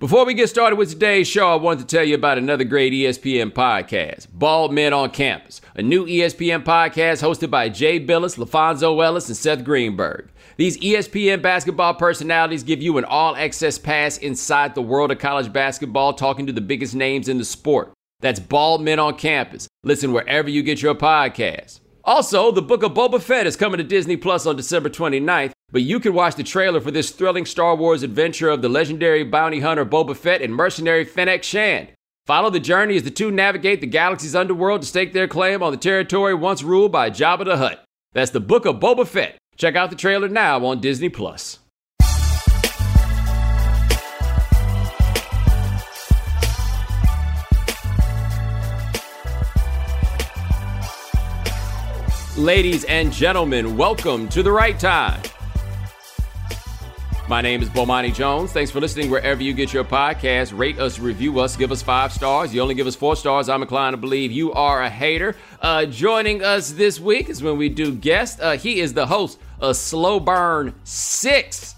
Before we get started with today's show, I want to tell you about another great ESPN podcast, Bald Men on Campus, a new ESPN podcast hosted by Jay Bilas, LaPhonso Ellis, and Seth Greenberg. These ESPN basketball personalities give you an all access pass inside the world of college basketball, talking to the biggest names in the sport. That's Bald Men on Campus. Listen wherever you get your podcasts. Also, the book of Boba Fett is coming to Disney Plus on December 29th, but you can watch the trailer for this thrilling Star Wars adventure of the legendary bounty hunter Boba Fett and mercenary Fennec Shand. Follow the journey as the two navigate the galaxy's underworld to stake their claim on the territory once ruled by Jabba the Hutt. That's the book of Boba Fett. Check out the trailer now on Disney Plus. Ladies and gentlemen, welcome to the right time. My name is Bomani Jones. Thanks for listening wherever you get your podcast. Rate us, review us, give us five stars. You only give us four stars. I'm inclined to believe you are a hater. Uh, joining us this week is when we do guest. Uh, he is the host of Slow Burn 6.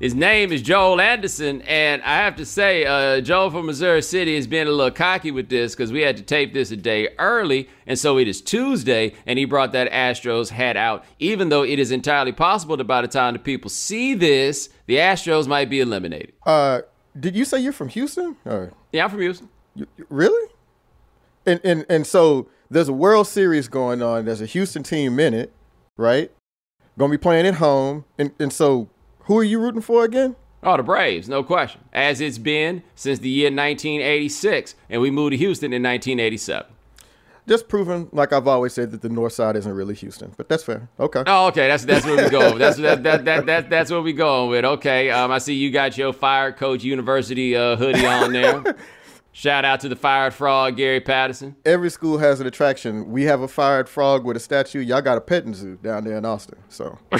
His name is Joel Anderson, and I have to say, uh, Joel from Missouri City has been a little cocky with this because we had to tape this a day early, and so it is Tuesday, and he brought that Astros hat out, even though it is entirely possible that by the time the people see this, the Astros might be eliminated. Uh, did you say you're from Houston? Or Yeah, I'm from Houston. you, really? And and and so there's a World Series going on. There's a Houston team in it, right? Going to be playing at home, and and so who are you rooting for again? Oh, the Braves, no question. As it's been since the year 1986, and we moved to Houston in 1987. Just proving, like I've always said, that the North Side isn't really Houston, but that's fair. Okay. Oh, okay. That's that's where we go. That's that, that, that, that, that's what we going with. Okay. Um, I see you got your Fired Coach University uh, hoodie on there. Shout out to the Fired Frog, Gary Patterson. Every school has an attraction. We have a fired frog with a statue. Y'all got a petting zoo down there in Austin. So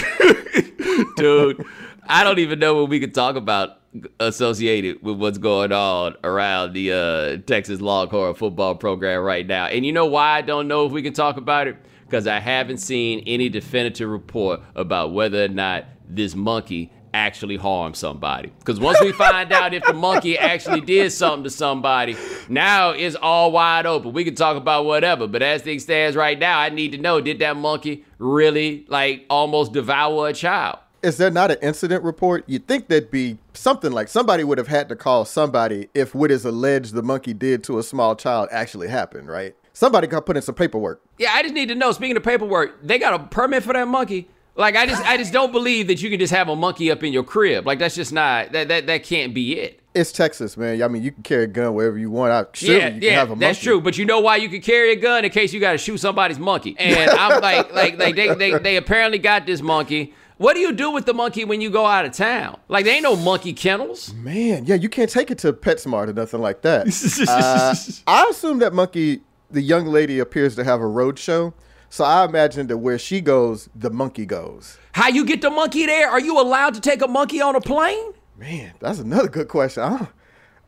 Dude, I don't even know what we could talk about associated with what's going on around the uh, Texas Longhorn football program right now. And you know why I don't know if we can talk about it? Because I haven't seen any definitive report about whether or not this monkey actually harmed somebody. Because once we find out if the monkey actually did something to somebody, now it's all wide open. We can talk about whatever, but as things stands right now, I need to know: did that monkey really like almost devour a child? Is there not an incident report? You'd think there'd be something like somebody would have had to call somebody if what is alleged the monkey did to a small child actually happened, right? Somebody got put in some paperwork. Yeah, I just need to know. Speaking of paperwork, they got a permit for that monkey. Like I just, I just don't believe that you can just have a monkey up in your crib. Like that's just not that that that can't be it. It's Texas, man. I mean, you can carry a gun wherever you want. I, surely yeah, you can yeah, have a monkey. that's true. But you know why you can carry a gun in case you got to shoot somebody's monkey. And I'm like, like, like they, they, they apparently got this monkey. What do you do with the monkey when you go out of town? Like, there ain't no monkey kennels. Man, yeah, you can't take it to PetSmart or nothing like that. uh, I assume that monkey, the young lady appears to have a road show. So I imagine that where she goes, the monkey goes. How you get the monkey there? Are you allowed to take a monkey on a plane? Man, that's another good question. I,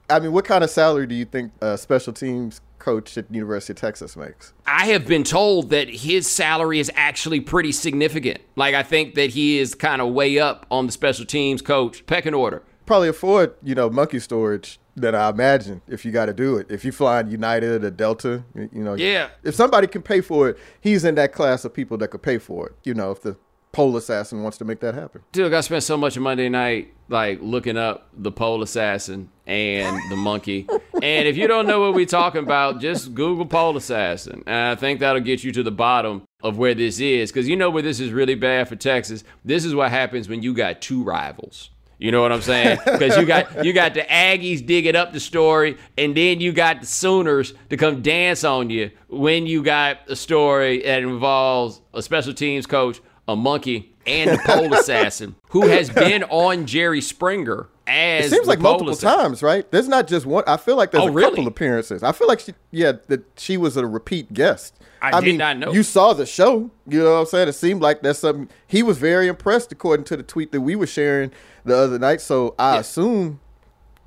I mean, what kind of salary do you think a special teams coach at University of Texas makes? I have been told that his salary is actually pretty significant. Like, I think that he is kind of way up on the special teams coach pecking order. Probably afford, you know, monkey storage than I imagine if you got to do it. If you fly in United or Delta, you know, Yeah. If somebody can pay for it, he's in that class of people that could pay for it. You know, if the pole assassin wants to make that happen. Dude, I spent so much of Monday night like looking up the pole assassin and the monkey. and if you don't know what we're talking about, just Google pole assassin. And I think that'll get you to the bottom of where this is. Because you know where this is really bad for Texas? This is what happens when you got two rivals. You know what I'm saying? Because you got you got the Aggies digging up the story, and then you got the Sooners to come dance on you when you got a story that involves a special teams coach, a monkey, and the pole assassin who has been on Jerry Springer as It seems like multiple assassin. times, right? There's not just one. I feel like there's Oh, a really? couple appearances. I feel like she, yeah, that she was a repeat guest. I did not know. You saw the show. You know what I'm saying? It seemed like that's something. He was very impressed, according to the tweet that we were sharing the other night. So I Yeah. assume,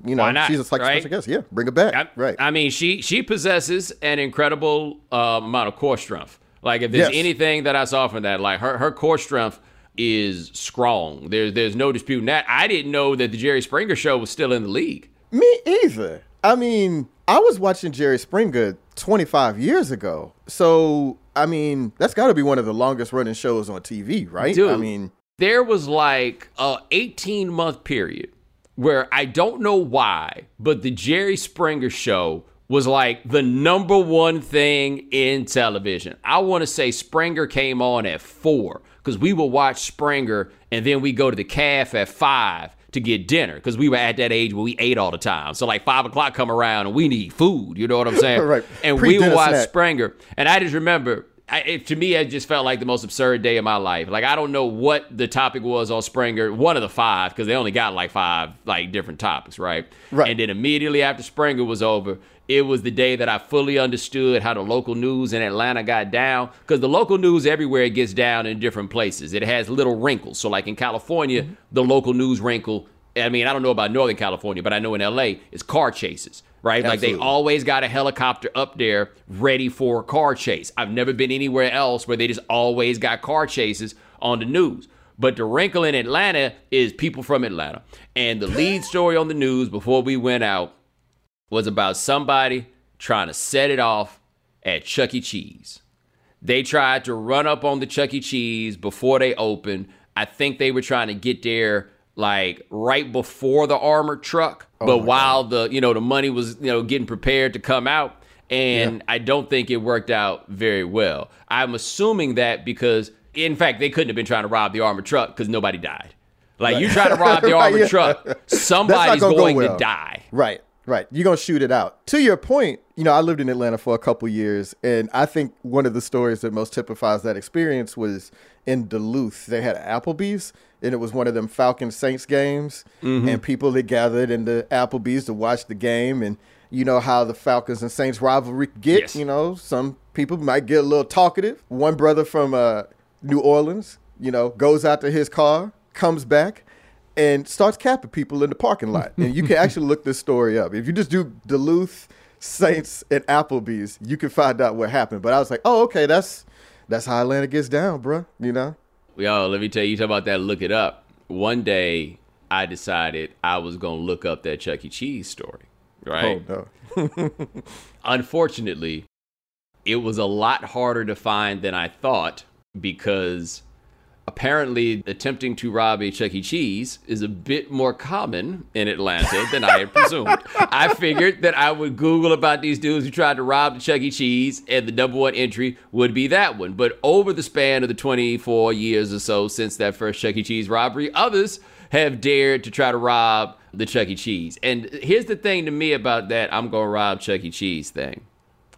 you know, not, she's just like a right? special guest. Yeah, bring her back. I, right. I mean, she she possesses an incredible uh, amount of core strength. Like if there's Yes. anything that I saw from that, like her her core strength is strong. There's there's no disputing that. I didn't know that the Jerry Springer show was still in the league. Me either. I mean, I was watching Jerry Springer 25 years ago. So, I mean, that's got to be one of the longest running shows on TV, right? Dude, I mean, there was like a 18 month period where I don't know why, but the Jerry Springer show was like the number one thing in television. I want to say Springer came on at four because we would watch Springer and then we go to the calf at five to get dinner because we were at that age where we ate all the time. So like five o'clock come around and we need food. You know what I'm saying? Right. And we Pre-dinner would watch snack. Springer, and I just remember. I, it, to me, it just felt like the most absurd day of my life. Like I don't know what the topic was on Springer, one of the five, because they only got like five like different topics, right? Right. And then immediately after Springer was over, it was the day that I fully understood how the local news in Atlanta got down. Because the local news everywhere gets down in different places. It has little wrinkles. So like in California, Mm-hmm. the local news wrinkle. I mean, I don't know about Northern California, but I know in LA, it's car chases, right? Like they always got a helicopter up there ready for a car chase. I've never been anywhere else where they just always got car chases on the news. But the wrinkle in Atlanta is people from Atlanta. And the lead story on the news before we went out was about somebody trying to set it off at Chuck E. Cheese. They tried to run up on the Chuck E. Cheese before they opened. I think they were trying to get there like right before the armored truck, but while the you know the money was you know getting prepared to come out, and I don't think it worked out very well. I'm assuming that because in fact they couldn't have been trying to rob the armored truck because nobody died. Like you try to rob the Right, armored yeah. truck, somebody's go going to die. Right, right. You're gonna shoot it out. To your point, you know, I lived in Atlanta for a couple years, and I think one of the stories that most typifies that experience was in Duluth. They had Applebee's, and it was one of them Falcon Saints games, Mm-hmm. and people that gathered in the Applebee's to watch the game, and you know how the Falcons and Saints rivalry gets. Yes. You know, some people might get a little talkative. One brother from uh, New Orleans, you know, goes out to his car, comes back, and starts capping people in the parking lot. And you can actually look this story up. If you just do Duluth Saints and Applebee's, you can find out what happened. But I was like, oh, okay, that's that's how Atlanta gets down, bruh. You know? Yo, let me tell you, you talk about that. Look it up. One day, I decided I was gonna look up that Chuck E. Cheese story. Right. Oh no. Unfortunately, it was a lot harder to find than I thought because apparently attempting to rob a Chuck E. Cheese is a bit more common in Atlanta than I had presumed. I figured that I would Google about these dudes who tried to rob the Chuck E. Cheese, and the number one entry would be that one. But over the span of the 24 years or so since that first Chuck E. Cheese robbery, others have dared to try to rob the Chuck E. Cheese. And here's the thing to me about that I'm going to rob Chuck E. Cheese thing.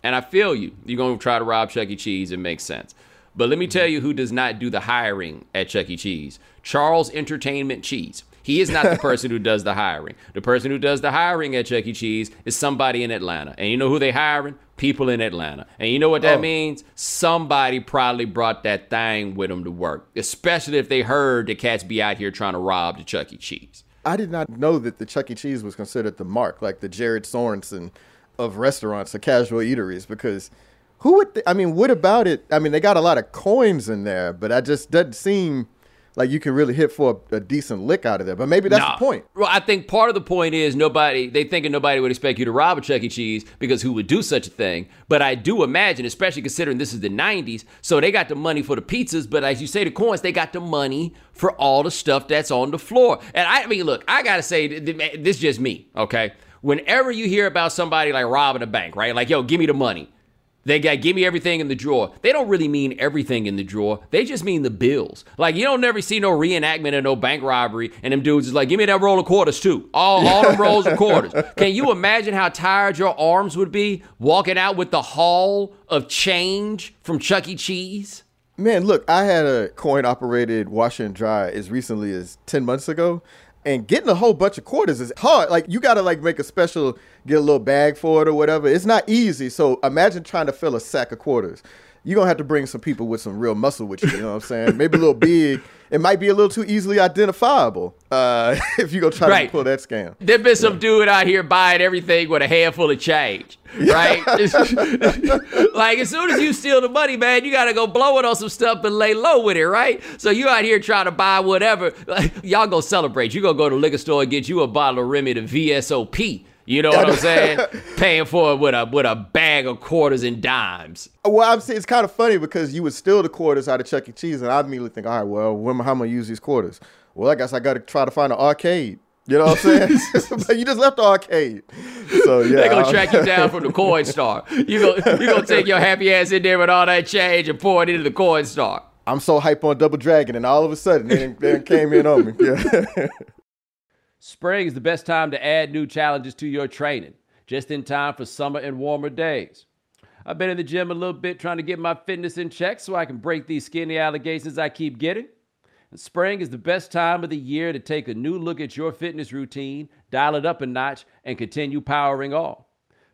And I feel you. You're going to try to rob Chuck E. Cheese. It makes sense. But let me tell you who does not do the hiring at Chuck E. Cheese Charles Entertainment Cheese. He is not the person who does the hiring. The person who does the hiring at Chuck E. Cheese is somebody in Atlanta. And you know who they hiring? People in Atlanta. And you know what that Oh. means? Somebody probably brought that thing with them to work, especially if they heard the cats be out here trying to rob the Chuck E. Cheese. I did not know that the Chuck E. Cheese was considered the mark, like the Jared Sorensen of restaurants or casual eateries, because who would, th- I mean, what about it? I mean, they got a lot of coins in there, but I just doesn't seem like you can really hit for a, a decent lick out of there. But maybe that's Nah. the point. Well, I think part of the point is nobody they thinking nobody would expect you to rob a Chuck E. Cheese because who would do such a thing? But I do imagine, especially considering this is the '90s, so they got the money for the pizzas, but as you say, the coins they got the money for all the stuff that's on the floor. And I, I mean, look, I gotta say, th- th- this is just me, okay? Whenever you hear about somebody like robbing a bank, right? Like, yo, give me the money. They got give me everything in the drawer. They don't really mean everything in the drawer. They just mean the bills. Like you don't never see no reenactment of no bank robbery, and them dudes is like, give me that roll of quarters too. All all them rolls of quarters. Can you imagine how tired your arms would be walking out with the haul of change from Chuck E. Cheese? Man, look, I had a coin operated washer and dry as recently as 10 months ago. And getting a whole bunch of quarters is hard. Like you gotta like make a special, get a little bag for it or whatever. It's not easy. So imagine trying to fill a sack of quarters. You're gonna have to bring some people with some real muscle with you, you know what I'm saying? Maybe a little big. It might be a little too easily identifiable uh, if you go try Right. to pull that scam. There been some dude out here buying everything with a handful of change, right? like as soon as you steal the money, man, you gotta go blow it on some stuff and lay low with it, right? So you out here trying to buy whatever. Like, y'all go celebrate. You gonna go to the liquor store and get you a bottle of Remy to VSOP. You know what I'm saying? Paying for it with a with a bag of quarters and dimes. Well, I'm saying it's kind of funny because you would steal the quarters out of Chuck E. Cheese, and I immediately think, all right, well, when, how am I gonna use these quarters? Well, I guess I got to try to find an arcade. You know what I'm saying? you just left the arcade. So yeah, They're gonna track you down from the Coinstar. You go you gonna take your happy ass in there with all that change and pour it into the Coinstar. I'm so hype on Double Dragon, and all of a sudden they, they came in on me. Yeah. Spring is the best time to add new challenges to your training, just in time for summer and warmer days. I've been in the gym a little bit trying to get my fitness in check so I can break these skinny allegations I keep getting. And spring is the best time of the year to take a new look at your fitness routine, dial it up a notch, and continue powering on.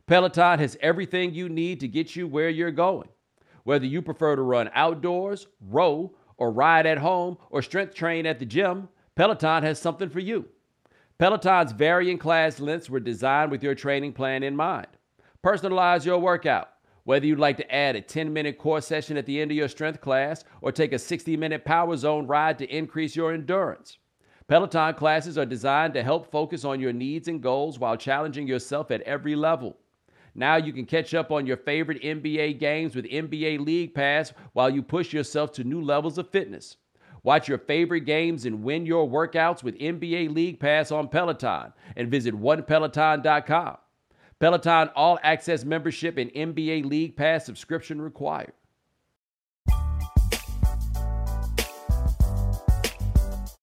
Peloton has everything you need to get you where you're going. Whether you prefer to run outdoors, row, or ride at home, or strength train at the gym, Peloton has something for you. Peloton's varying class lengths were designed with your training plan in mind. Personalize your workout. Whether you'd like to add a 10 minute core session at the end of your strength class or take a 60 minute power zone ride to increase your endurance. Peloton classes are designed to help focus on your needs and goals while challenging yourself at every level. Now you can catch up on your favorite NBA games with NBA League Pass while you push yourself to new levels of fitness. Watch your favorite games and win your workouts with NBA League Pass on Peloton and visit onepeloton.com. Peloton All Access membership and NBA League Pass subscription required.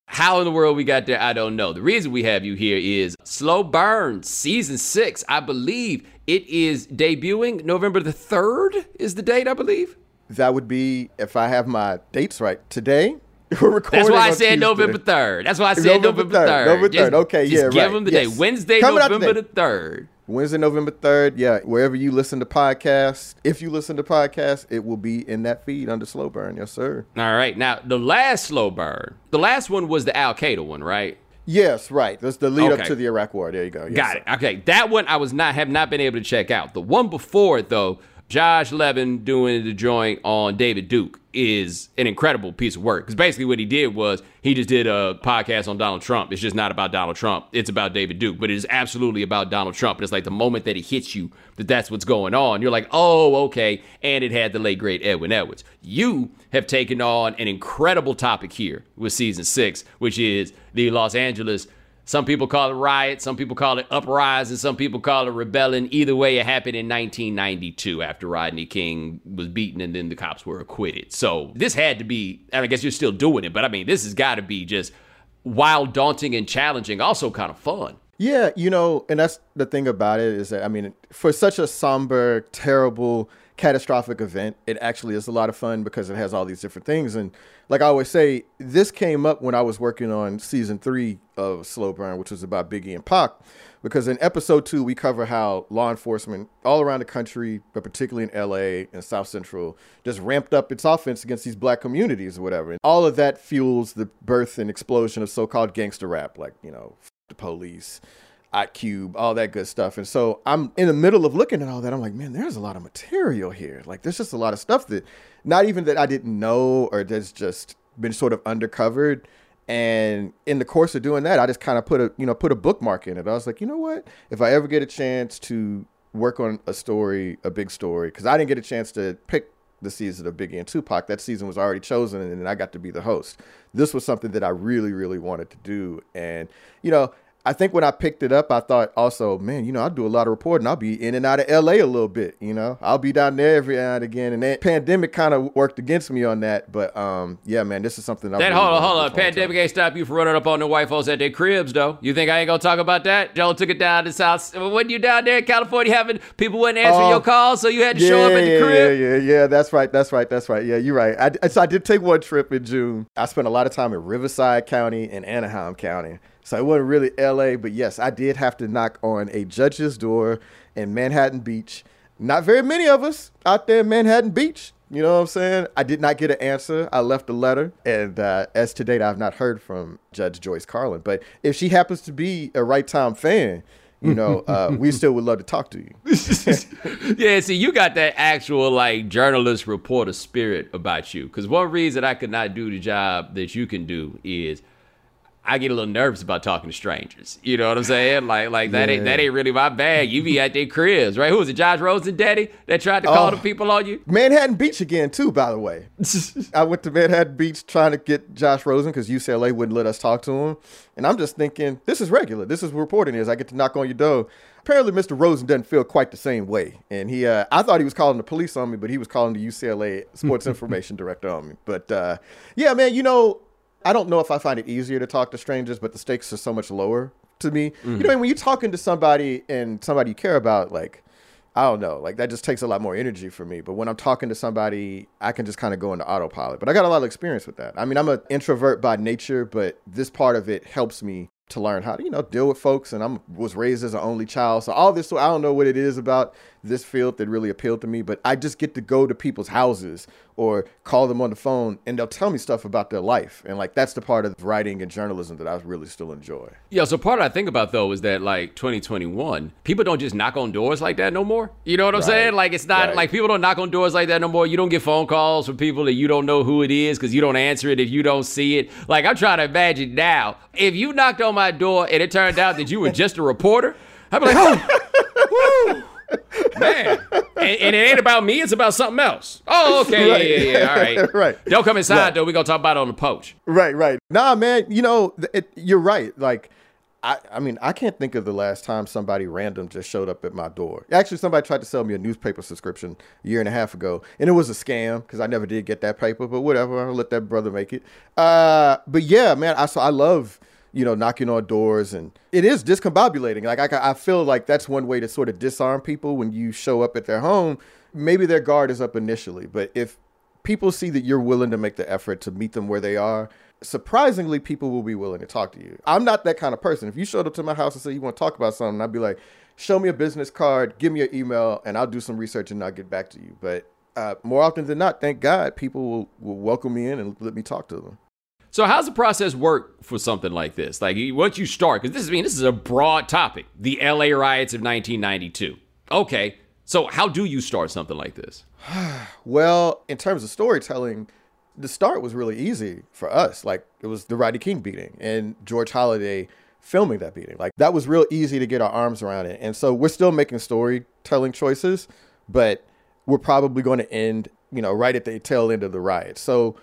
How in the world we got there, I don't know. The reason we have you here is Slow Burn Season 6. I believe it is debuting November the 3rd, is the date, I believe. That would be, if I have my dates right, today. We're recording That's why I said Tuesday. November 3rd. That's why I said November November 3rd. 3rd. November 3rd. Okay, just yeah, give right. them the Yes. day. Wednesday, Coming November the 3rd. Wednesday, November 3rd. Yeah, wherever you listen to podcasts, if you listen to podcasts, it will be in that feed under Slow Burn. Yes, sir. All right. Now, the last slow burn, the last one was the Al Qaeda one, right? Yes, right. That's the lead Okay. up to the Iraq War. There you go. Yes, Got sir. it. Okay. That one I was not have not been able to check out. The one before it though, Josh Levin doing the joint on David Duke is an incredible piece of work. Because basically what he did was he just did a podcast on Donald Trump. It's just not about Donald Trump. It's about David Duke. But it is absolutely about Donald Trump. And it's like the moment that it hits you that that's what's going on. You're like, oh, okay. And it had the late great Edwin Edwards. You have taken on an incredible topic here with season six, which is the Los Angeles some people call it riot, some people call it uprising, some people call it rebellion. Either way, it happened in 1992 after Rodney King was beaten and then the cops were acquitted. So this had to be, and I guess you're still doing it, but I mean, this has got to be just wild, daunting, and challenging, also kind of fun. Yeah, you know, and that's the thing about it is that I mean, for such a somber, terrible, catastrophic event, it actually is a lot of fun because it has all these different things. And like I always say, this came up when I was working on season three of Slow Burn, which was about Biggie and Pac. Because in episode two, we cover how law enforcement all around the country, but particularly in LA and South Central, just ramped up its offense against these black communities or whatever. And all of that fuels the birth and explosion of so called gangster rap, like, you know, the police, Ice Cube, all that good stuff. And so I'm in the middle of looking at all that. I'm like, man, there's a lot of material here. Like, there's just a lot of stuff that, not even that I didn't know or that's just been sort of undercovered. And in the course of doing that, I just kind of put a, you know, put a bookmark in it. I was like, you know what? If I ever get a chance to work on a story, a big story, because I didn't get a chance to pick the season of Biggie and Tupac. That season was already chosen, and I got to be the host. This was something that I really, really wanted to do. And, you know, I think when I picked it up, I thought also, man, you know, I'll do a lot of reporting. I'll be in and out of LA a little bit, you know. I'll be down there every now and again. And that pandemic kind of worked against me on that. But um, yeah, man, this is something I That really hold on, hold on. do for a long Pandemic ain't stop you from running up on the white folks at their cribs, though. You think I ain't gonna talk about that? Joe took it down to South. When you down there in California having people wouldn't answer Oh, your calls, so you had to Yeah, show up at the yeah, crib. yeah, yeah, yeah. That's right. That's right. That's right. Yeah, you're right. I, so I did take one trip in June. I spent a lot of time in Riverside County and Anaheim County. So it wasn't really LA, but yes, I did have to knock on a judge's door in Manhattan Beach. Not very many of us out there in Manhattan Beach. You know what I'm saying? I did not get an answer. I left a letter, and uh, as to date, I've not heard from Judge Joyce Karlin. But if she happens to be a right time fan, you know, uh, we still would love to talk to you. yeah, see, you got that actual like journalist reporter spirit about you. Because one reason I could not do the job that you can do is I get a little nervous about talking to strangers. You know what I'm saying? Like, like that ain't that ain't really my bag. You be at their cribs, right? Who was it, Josh Rosen, Daddy, that tried to call Oh. the people on you? Manhattan Beach again too, by the way. I went to Manhattan Beach trying to get Josh Rosen because UCLA wouldn't let us talk to him, and I'm just thinking this is regular. This is what reporting is. I get to knock on your door. Apparently, Mr. Rosen doesn't feel quite the same way, and he. Uh, I thought he was calling the police on me, but he was calling the UCLA Sports Information Director on me. But uh, yeah, man, you know, I don't know if I find it easier to talk to strangers, but the stakes are so much lower to me. You know, mm-hmm. when you're talking to somebody and somebody you care about, like. I don't know. Like that just takes a lot more energy for me. But when I'm talking to somebody, I can just kind of go into autopilot. But I got a lot of experience with that. I mean, I'm an introvert by nature, but this part of it helps me to learn how to, you know, deal with folks. And I'm was raised as an only child, so all this. So I don't know what it is about this field that really appealed to me. But I just get to go to people's houses or call them on the phone, and they'll tell me stuff about their life. And like that's the part of writing and journalism that I really still enjoy. Yeah, so part I think about though is that like 2021, people don't just knock on doors like that no more. You know what I'm Right, saying? Like it's not right. like people don't knock on doors like that no more. You don't get phone calls from people that you don't know who it is because you don't answer it if you don't see it. Like I'm trying to imagine now, if you knocked on my door and it turned out that you were just a reporter, I'd be like, oh, woo, man. And, and it ain't about me, it's about something else. Oh, okay, Right. yeah, yeah, yeah. All right. Right. Don't come inside Right. though. We're gonna talk about it on the poach. Right, right. Nah, man. You know, it, you're right. Like, I, I mean, I can't think of the last time somebody random just showed up at my door. Actually, somebody tried to sell me a newspaper subscription a year and a half ago, and it was a scam because I never did get that paper. But whatever, I'll let that brother make it. Uh, but yeah, man. I so I love you know knocking on doors, and it is discombobulating. Like I, I feel like that's one way to sort of disarm people when you show up at their home. Maybe their guard is up initially, but if people see that you're willing to make the effort to meet them where they are, surprisingly, people will be willing to talk to you. I'm not that kind of person. If you showed up to my house and said you want to talk about something, I'd be like, show me a business card, give me your email, and I'll do some research and I'll get back to you. But uh, more often than not, thank God, people will, will welcome me in and let me talk to them. So how's the process work for something like this? Like once you start, because this is I mean this is a broad topic, the L.A. riots of 1992. Okay, so how do you start something like this? Well, in terms of storytelling, the start was really easy for us. Like it was the Rodney King beating and George Holiday filming that beating. Like that was real easy to get our arms around it. And so we're still making storytelling choices, but we're probably going to end, you know, right at the tail end of the riot. So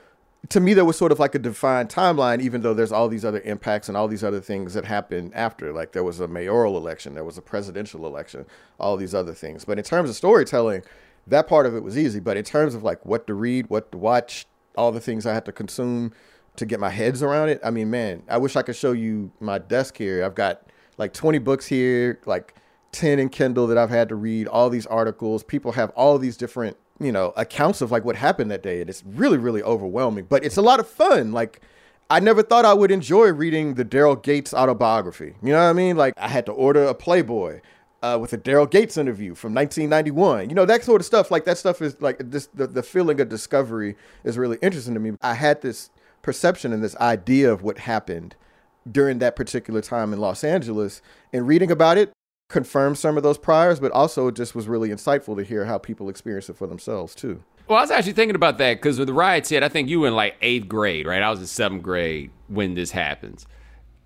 to me, there was sort of like a defined timeline, even though there's all these other impacts and all these other things that happened after. Like there was a mayoral election, there was a presidential election, all these other things. But in terms of storytelling, that part of it was easy. But in terms of like what to read, what to watch, all the things I had to consume to get my heads around it, I mean, man, I wish I could show you my desk here. I've got like 20 books here, like 10 in Kindle that I've had to read, all these articles. People have all these different, you know, accounts of like what happened that day. And it's really, really overwhelming, but it's a lot of fun. Like, I never thought I would enjoy reading the Daryl Gates autobiography. You know what I mean? Like, I had to order a Playboy uh, with a Daryl Gates interview from 1991. You know, that sort of stuff. Like, that stuff is like this, the, the feeling of discovery is really interesting to me. I had this perception and this idea of what happened during that particular time in Los Angeles. And reading about it confirmed some of those priors, but also it just was really insightful to hear how people experience it for themselves too. Well, I was actually thinking about that because when the riots hit, I think you were in like eighth grade, right? I was in seventh grade when this happens.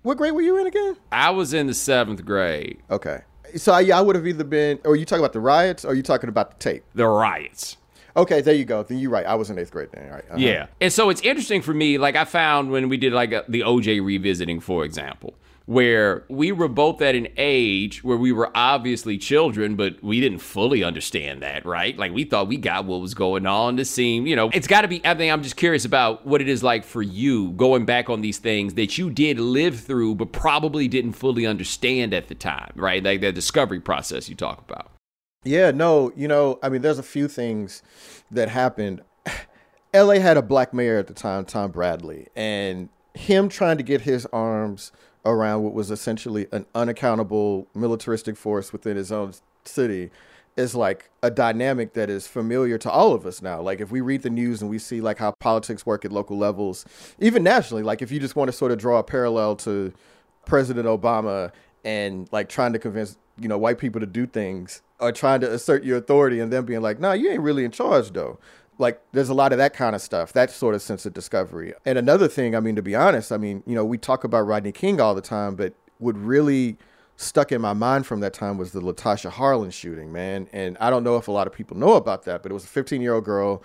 What grade were you in again? I was in the seventh grade. Okay. So I, I would have either been, or you talking about the riots, or are you talking about the tape? The riots. Okay, there you go. Then you're right. I was in eighth grade then. All right. Uh-huh. Yeah. And so it's interesting for me, like I found when we did like a, the OJ revisiting, for example, where we were both at an age where we were obviously children, but we didn't fully understand that, right? Like we thought we got what was going on. This seemed, you know, it's got to be, I think I'm just curious about what it is like for you going back on these things that you did live through, but probably didn't fully understand at the time, right? Like the discovery process you talk about. Yeah, no, you know, I mean, there's a few things that happened. LA had a black mayor at the time, Tom Bradley, and him trying to get his arms around what was essentially an unaccountable militaristic force within his own city is like a dynamic that is familiar to all of us now. Like if we read the news and we see like how politics work at local levels, even nationally, like if you just want to sort of draw a parallel to President Obama and like trying to convince, you know, white people to do things or trying to assert your authority and then being like, nah, you ain't really in charge though. Like there's a lot of that kind of stuff, that sort of sense of discovery. And another thing, I mean, to be honest, I mean, you know, we talk about Rodney King all the time, but what really stuck in my mind from that time was the Latasha Harlins shooting, man. And I don't know if a lot of people know about that, but it was a 15 year old girl.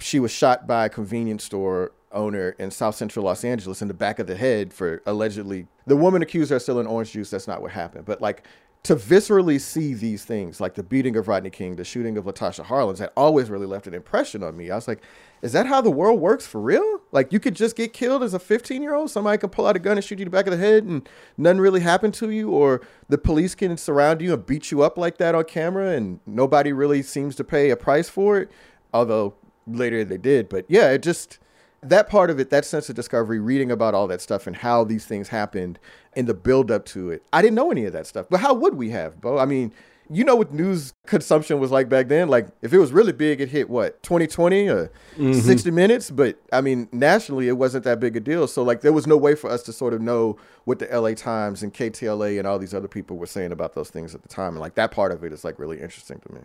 She was shot by a convenience store owner in South Central Los Angeles in the back of the head for allegedly. The woman accused her of selling orange juice. That's not what happened. But like to viscerally see these things, like the beating of Rodney King, the shooting of Latasha Harlins, that always really left an impression on me. I was like, is that how the world works for real? Like you could just get killed as a 15 year old. Somebody can pull out a gun and shoot you in the back of the head and nothing really happened to you, or the police can surround you and beat you up like that on camera and nobody really seems to pay a price for it. Although later they did. But yeah, it just that part of it, that sense of discovery, reading about all that stuff and how these things happened and the build up to it. I didn't know any of that stuff. But how would we have, Bo? I mean, you know what news consumption was like back then. Like if it was really big, it hit what 2020 or mm-hmm. 60 minutes. But I mean, nationally, it wasn't that big a deal. So like there was no way for us to sort of know what the LA Times and KTLA and all these other people were saying about those things at the time. And like that part of it is like really interesting to me.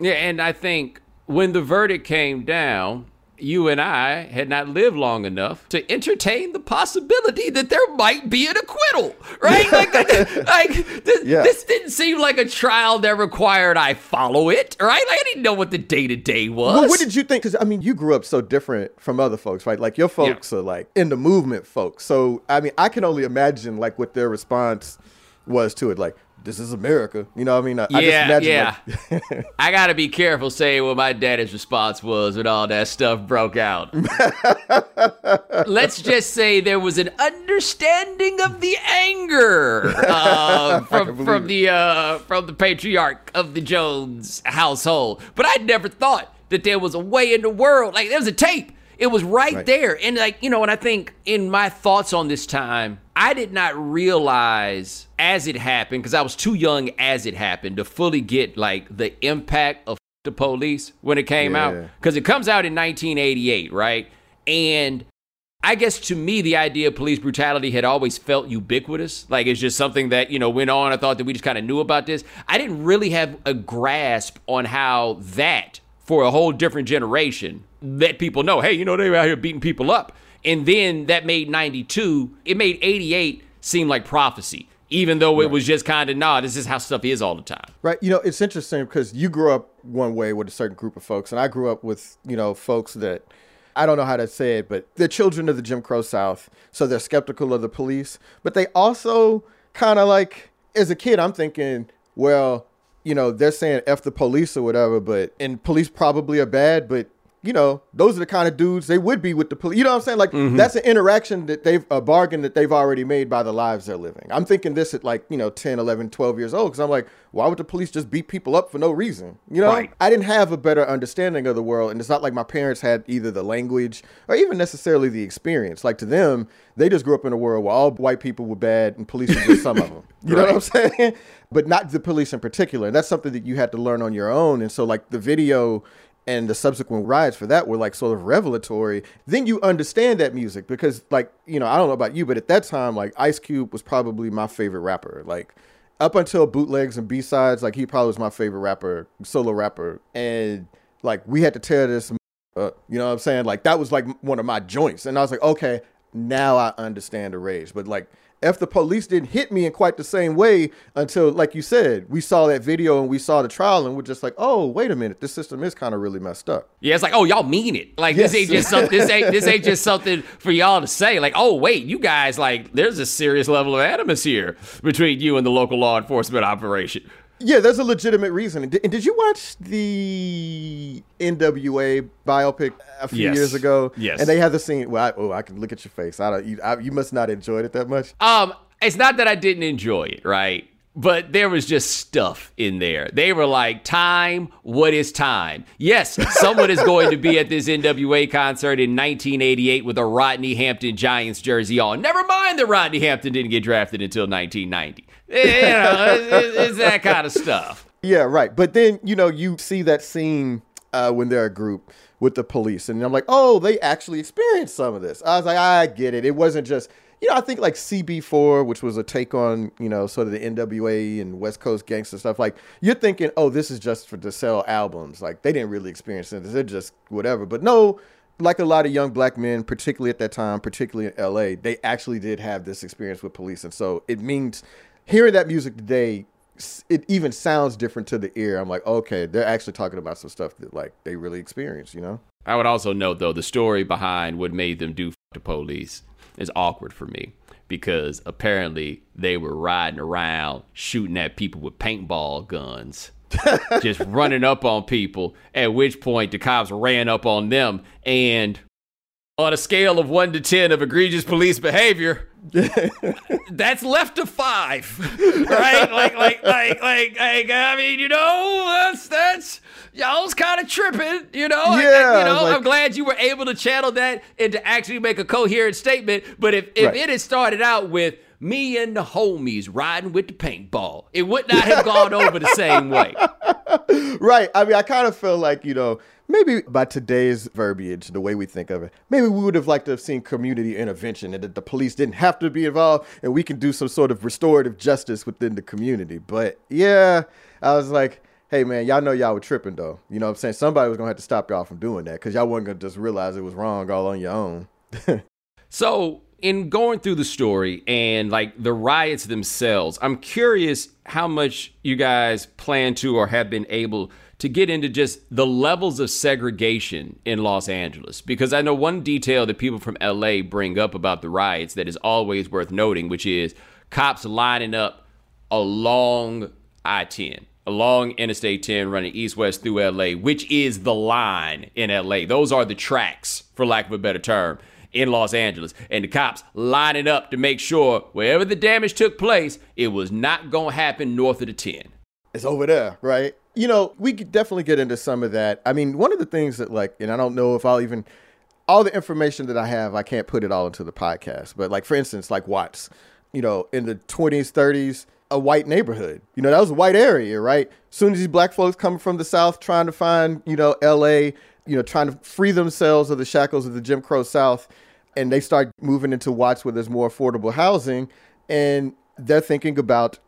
Yeah, and I think when the verdict came down, you and I had not lived long enough to entertain the possibility that there might be an acquittal, right? like, like this, yeah. this, didn't seem like a trial that required I follow it, right? Like I didn't know what the day to day was. Well, what did you think? Because I mean, you grew up so different from other folks, right? Like your folks yeah. are like in the movement folks. So I mean, I can only imagine like what their response was to it. Like, this is America. You know what I mean? I, yeah, I yeah. Like, I got to be careful saying what my daddy's response was when all that stuff broke out. Let's just say there was an understanding of the anger uh, from from the uh, from the patriarch of the Jones household, but I never thought that there was a way in the world like there was a tape it was right, right, there. And like, you know, and I think in my thoughts on this time, I did not realize as it happened, because I was too young as it happened to fully get like the impact of the police when it came yeah. out. Because it comes out in 1988, right? And I guess to me, the idea of police brutality had always felt ubiquitous. Like it's just something that, you know, went on. I thought that we just kind of knew about this. I didn't really have a grasp on how that, for a whole different generation, let people know, hey, you know, they were out here beating people up. And then that made 92, it made 88 seem like prophecy, even though it right. was just kind of, nah, this is how stuff is all the time. Right. You know, it's interesting because you grew up one way with a certain group of folks, and I grew up with, you know, folks that, I don't know how to say it, but they're children of the Jim Crow South. So they're skeptical of the police. But they also kind of like, as a kid, I'm thinking, well, you know, they're saying F the police or whatever, but, and police probably are bad, but you know, those are the kind of dudes they would be with the police. You know what I'm saying? Like mm-hmm. that's an interaction that they've a bargain that they've already made by the lives they're living. I'm thinking this at like, you know, 10, 11, 12 years old cuz I'm like, why would the police just beat people up for no reason? You know? Right. I didn't have a better understanding of the world and it's not like my parents had either the language or even necessarily the experience. Like to them, they just grew up in a world where all white people were bad and police were just some of them. You right. know what I'm saying? But not the police in particular. And that's something that you had to learn on your own. And so like the video and the subsequent riots for that were like sort of revelatory, then you understand that music because like, you know, I don't know about you, but at that time, like Ice Cube was probably my favorite rapper. Like up until bootlegs and B-sides, like he probably was my favorite rapper, solo rapper. And like we had to tear this you know what I'm saying? Like that was like one of my joints. And I was like, okay, now I understand the rage. But like if the police didn't hit me in quite the same way until, like you said, we saw that video and we saw the trial and we're just like, oh, wait a minute, this system is kind of really messed up. Yeah, it's like, oh, y'all mean it. Like yes. this ain't just something. This ain't this ain't just something for y'all to say. Like, oh, wait, you guys like, there's a serious level of animus here between you and the local law enforcement operation. Yeah, there's a legitimate reason. And did, you watch the NWA biopic a few yes. years ago? Yes. And they had the scene. Well, I, oh, I can look at your face. I don't. You, I, you must not enjoyed it that much. Um, it's not that I didn't enjoy it, right? But there was just stuff in there. They were like, time, what is time? Yes, someone is going to be at this NWA concert in 1988 with a Rodney Hampton Giants jersey on. Never mind that Rodney Hampton didn't get drafted until 1990. you know, it's, it's that kind of stuff. Yeah, right. But then, you know, you see that scene uh, when they're a group with the police. And I'm like, oh, they actually experienced some of this. I was like, I get it. It wasn't just you know, I think like CB4, which was a take on, you know, sort of the NWA and West Coast gangster stuff. Like you're thinking, oh, this is just for to sell albums. Like they didn't really experience it. They're just whatever. But no, like a lot of young black men, particularly at that time, particularly in LA, they actually did have this experience with police. And so it means hearing that music today, it even sounds different to the ear. I'm like, okay, they're actually talking about some stuff that like they really experienced, you know? I would also note though the story behind what made them do the police is awkward for me because apparently they were riding around shooting at people with paintball guns. just running up on people, at which point the cops ran up on them. And on a scale of one to 10 of egregious police behavior, that's left to five, right? Like, like, like, like, like, I mean, you know, that's, that's, y'all's kind of tripping, you know? Yeah. I, you know, like, I'm glad you were able to channel that and to actually make a coherent statement. But if, if Right. it had started out with me and the homies riding with the paintball, it would not have gone over the same way. right. I mean, I kind of feel like, you know, maybe by today's verbiage, the way we think of it, maybe we would have liked to have seen community intervention and that the police didn't have to be involved and we can do some sort of restorative justice within the community. But yeah, I was like, hey, man, y'all know y'all were tripping, though. You know what I'm saying? Somebody was to have to stop y'all from doing that because y'all wasn't to just realize it was wrong all on your own. So, in going through the story and like the riots themselves, I'm curious how much you guys plan to or have been able to get into just the levels of segregation in Los Angeles. Because I know one detail that people from LA bring up about the riots that is always worth noting, which is cops lining up along I 10, along Interstate 10, running east west through LA, which is the line in LA. Those are the tracks, for lack of a better term, in Los Angeles. And the cops lining up to make sure wherever the damage took place, it was not going to happen north of the 10. It's over there, right? You know, we could definitely get into some of that. I mean, one of the things that, like, and I don't know if I'll even, all the information that I have, I can't put it all into the podcast. But, like, for instance, like Watts, you know, in the 20s, 30s, a white neighborhood. You know, that was a white area, right? soon as these black folks coming from the South trying to find, you know, LA, you know, trying to free themselves of the shackles of the Jim Crow South, and they start moving into Watts where there's more affordable housing, and they're thinking about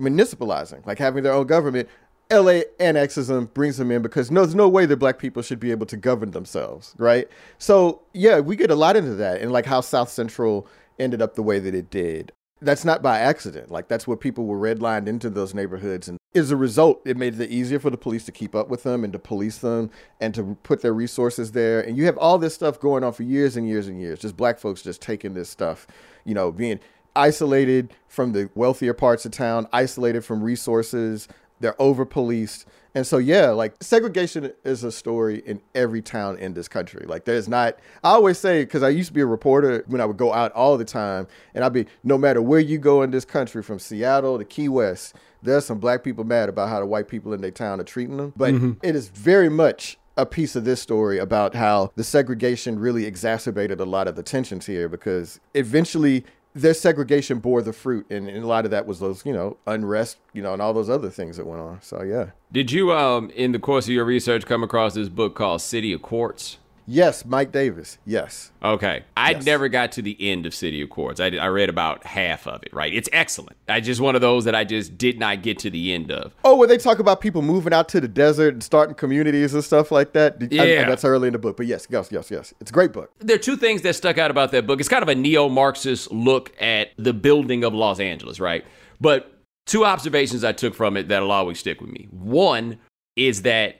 municipalizing, like having their own government. LA annexes them, brings them in because no, there's no way that black people should be able to govern themselves, right? So yeah, we get a lot into that and like how South Central ended up the way that it did. That's not by accident. Like that's what people were redlined into those neighborhoods, and as a result, it made it easier for the police to keep up with them and to police them and to put their resources there. And you have all this stuff going on for years and years and years. Just black folks just taking this stuff, you know, being isolated from the wealthier parts of town, isolated from resources. They're over policed. And so, yeah, like segregation is a story in every town in this country. Like, there's not, I always say, because I used to be a reporter when I would go out all the time, and I'd be, no matter where you go in this country, from Seattle to Key West, there's some black people mad about how the white people in their town are treating them. But mm-hmm. it is very much a piece of this story about how the segregation really exacerbated a lot of the tensions here because eventually their segregation bore the fruit and, and a lot of that was those you know unrest you know and all those other things that went on so yeah Did you, um, in the course of your research, come across this book called City of Quartz? Yes mike davis yes Okay. I Yes. never got to the end of City of Quartz. I, I read about half of it, right? It's excellent. I just one of those that I just did not get to the end of. oh where they talk about people moving out to the desert and starting communities and stuff like that I- I- Yeah. that's early in the book but yes yes yes yes it's a great book There are two things that stuck out about that book. It's kind of a neo Marxist look at the building of Los Angeles, right? But two observations I took from it that'll always stick with me. One is that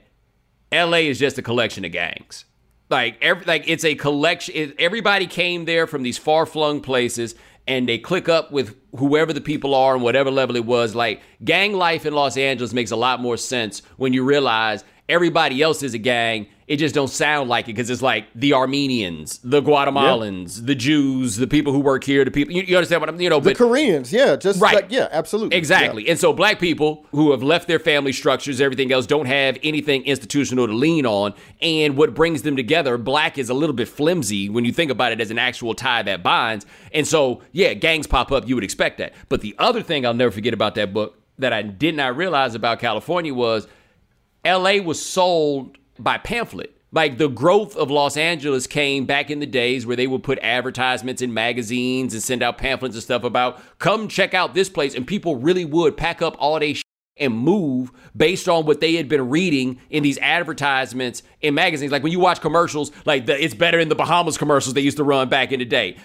LA is just a collection of gangs. Like every like it's a collection. It, everybody came there from these far flung places, and they click up with whoever the people are and whatever level it was. Like gang life in Los Angeles makes a lot more sense when you realize everybody else is a gang. It just don't sound like it because it's like the Armenians, the Guatemalans, the Jews, the people who work here, the people. You, you understand what I'm? You know, the but koreans yeah just Right. like yeah absolutely Exactly. And so black people who have left their family structures, everything else, don't have anything institutional to lean on. And what brings them together, black is a little bit flimsy when you think about it as an actual tie that binds. And so, yeah, gangs pop up, you would expect that. But the other thing I'll never forget about that book that I did not realize about California was LA was sold by pamphlet Like the growth of Los Angeles came back in the days where they would put advertisements in magazines and send out pamphlets and stuff about come check out this place, and people really would pack up all day and move based on what they had been reading in these advertisements in magazines. Like when you watch commercials, like the it's better in the Bahamas commercials they used to run back in the day.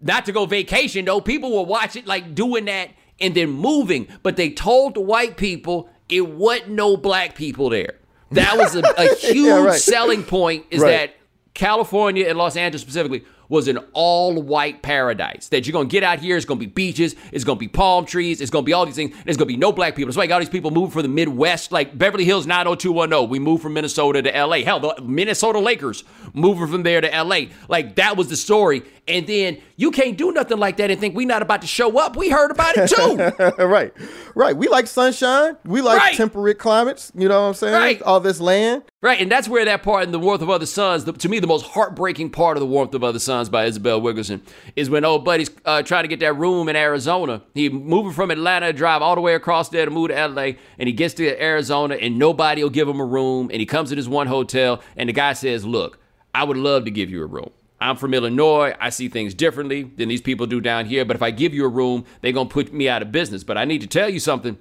Not to go vacation though, people will watch it like doing that and then moving. But they told the white people it wasn't no black people there. That was a, a huge Yeah, right. selling point is Right. that California and Los Angeles specifically was an all white paradise. That you're gonna get out here, it's gonna be beaches, it's gonna be palm trees, it's gonna be all these things, and it's gonna be no black people. That's why you got all these people moving from the Midwest, like Beverly Hills 90210. We moved from Minnesota to LA. Hell, the Minnesota Lakers moving from there to LA. Like that was the story. And then you can't do nothing like that and think we not about to show up. We heard about it too. right, right. We like sunshine. We like Right. temperate climates. You know what I'm saying? Right. All this land. Right, and that's where that part in the Warmth of Other Suns, the, to me, the most heartbreaking part of the Warmth of Other Suns by Isabel Wilkerson is when old buddy's uh, trying to get that room in Arizona. He moving from Atlanta, drive all the way across there to move to LA, and he gets to Arizona, and nobody will give him a room. And he comes to this one hotel, and the guy says, "Look, I would love to give you a room." I'm from Illinois. I see things differently than these people do down here. But if I give you a room, they're going to put me out of business. But I need to tell you something.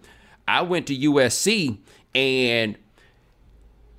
I went to USC and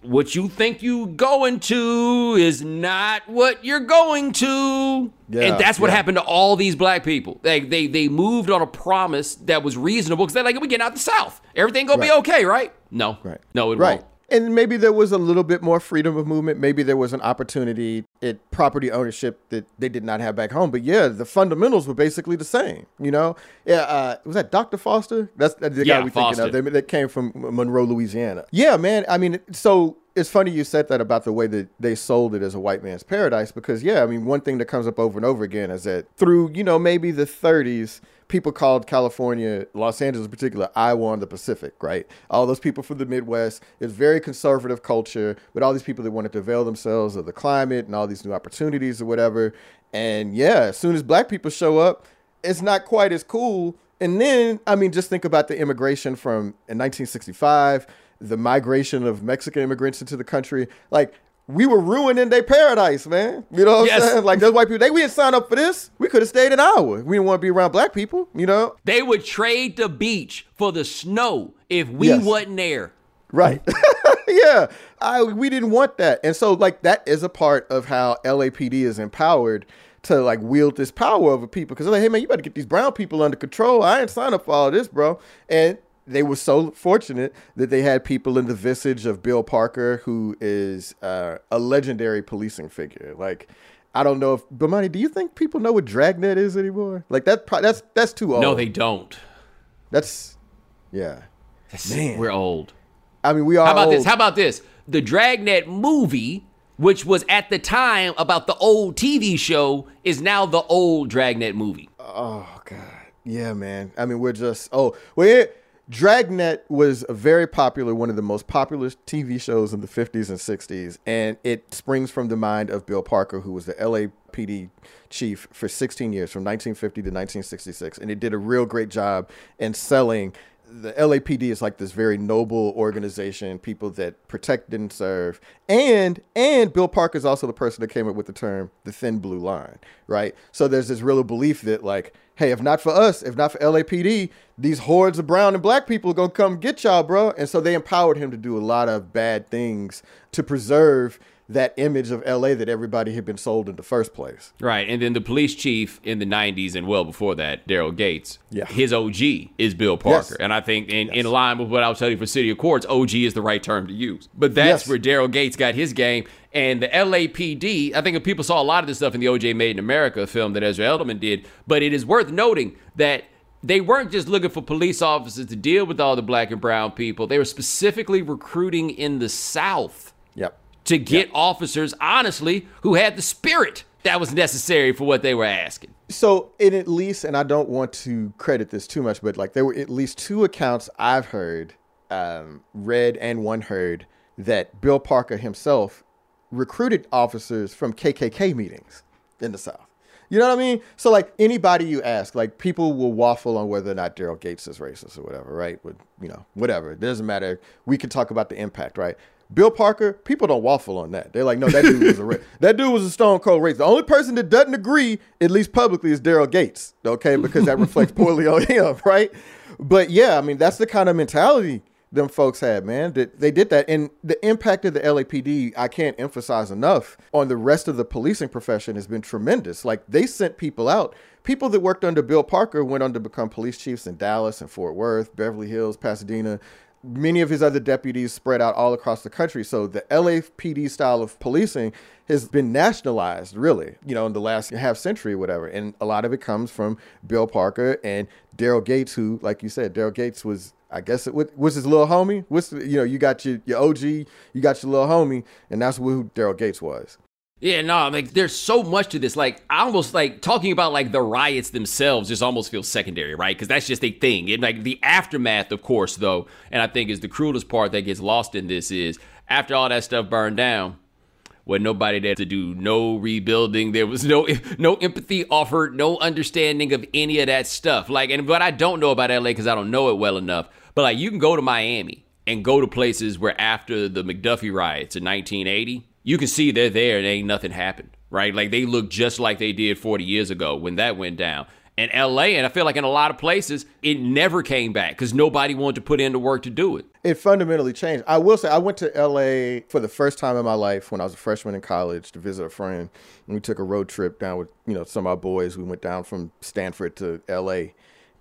what you think you going to is not what you're going to. Yeah, and that's what yeah. happened to all these black people. They they they moved on a promise that was reasonable because they're like, we get out the South. Everything gonna be okay, right? No. Right. No, it right. won't. And maybe there was a little bit more freedom of movement. Maybe there was an opportunity at property ownership that they did not have back home. But yeah, the fundamentals were basically the same. You know, yeah. Uh, was that Dr. Foster? That's, that's the Yeah, guy we Foster. thinking of. That came from Monroe, Louisiana. Yeah, man. I mean, so it's funny you said that about the way that they sold it as a white man's paradise because yeah, I mean, one thing that comes up over and over again is that through you know maybe the 30s people called California, Los Angeles in particular, Iowa on the Pacific, right? All those people from the Midwest. It's very conservative culture with all these people that wanted to avail themselves of the climate and all these new opportunities or whatever. And yeah, as soon as black people show up, it's not quite as cool. And then, I mean, just think about the immigration from in 1965, the migration of Mexican immigrants into the country. Like, we were ruining their paradise, man. You know what Yes. I'm saying? Like, those white people, they we didn't sign up for this. We could have stayed in Iowa. We didn't want to be around black people, you know? They would trade the beach for the snow if we Yes. wasn't there. Right. yeah. I we didn't want that. And so like that is a part of how LAPD is empowered to like wield this power over people because they're like, hey man, you better get these brown people under control. I ain't signed up for all this, bro. And they were so fortunate that they had people in the visage of Bill Parker, who is uh, a legendary policing figure. Like, I don't know if Bomani, do you think people know what Dragnet is anymore? Like that, that's that's too old. No, they don't. That's yeah. Man. We're old. I mean, we are. How about this? How about this? The Dragnet movie, which was at the time about the old TV show, is now the old Dragnet movie. Oh God, yeah, man. I mean, we're just oh, it, Dragnet was a very popular, one of the most popular TV shows in the '50s and '60s, and it springs from the mind of Bill Parker, who was the LAPD chief for 16 years, from 1950 to 1966, and it did a real great job in selling. The LAPD is like this very noble organization, people that protect and serve. And and Bill Parker is also the person that came up with the term the thin blue line, right? So there's this real belief that like, hey, if not for us, if not for LAPD, these hordes of brown and black people are gonna come get y'all, bro. And so they empowered him to do a lot of bad things to preserve that image of LA that everybody had been sold in the first place. Right. And then the police chief in the 90s and well before that, Daryl Gates, Yeah. his OG is Bill Parker. Yes. And I think in, in line with what I was telling you for City of Courts, OG is the right term to use. But that's Yes. where Daryl Gates got his game. And the LAPD, I think people saw a lot of this stuff in the OJ Made in America film that Ezra Edelman did. But it is worth noting that they weren't just looking for police officers to deal with all the black and brown people. They were specifically recruiting in the South Yep. to get officers, honestly, who had the spirit that was necessary for what they were asking. So, in at least, and I don't want to credit this too much, but like there were at least two accounts I've heard, um, read and one heard that Bill Parker himself recruited officers from KKK meetings in the South. You know what I mean? So, like anybody you ask, like people will waffle on whether or not Daryl Gates is racist or whatever, right? With you know, whatever. It doesn't matter. We can talk about the impact, right? Bill Parker, people don't waffle on that. They're like, no, that dude was a ra- that dude was a stone cold racist. The only person that doesn't agree, at least publicly, is Daryl Gates. Okay, because that reflects poorly on him, right? But yeah, I mean, that's the kind of mentality them folks had, man. That they did that, and the impact of the LAPD, I can't emphasize enough on the rest of the policing profession has been tremendous. Like they sent people out. People that worked under Bill Parker went on to become police chiefs in Dallas and Fort Worth, Beverly Hills, Pasadena. Many of his other deputies spread out all across the country. So the LAPD style of policing has been nationalized, really, you know, in the last half century or whatever. And a lot of it comes from Bill Parker and Daryl Gates, who, like you said, Daryl Gates was I guess it was his little homie. What's you know you got your your OG, you got your little homie, and that's who Daryl Gates was. Yeah, no, like there's so much to this. Like I almost like talking about like the riots themselves just almost feels secondary, right? Because that's just a thing. And like the aftermath, of course, though, and I think is the cruelest part that gets lost in this is after all that stuff burned down, with nobody there to do no rebuilding. There was no no empathy offered, no understanding of any of that stuff. Like, and what I don't know about LA because I don't know it well enough but like you can go to Miami and go to places where after the McDuffie riots in 1980, you can see they're there and ain't nothing happened, right? Like they look just like they did 40 years ago when that went down. And LA, and I feel like in a lot of places, it never came back because nobody wanted to put in the work to do it. It fundamentally changed. I will say, I went to LA for the first time in my life when I was a freshman in college to visit a friend. And we took a road trip down with, you know, some of our boys. We went down from Stanford to LA.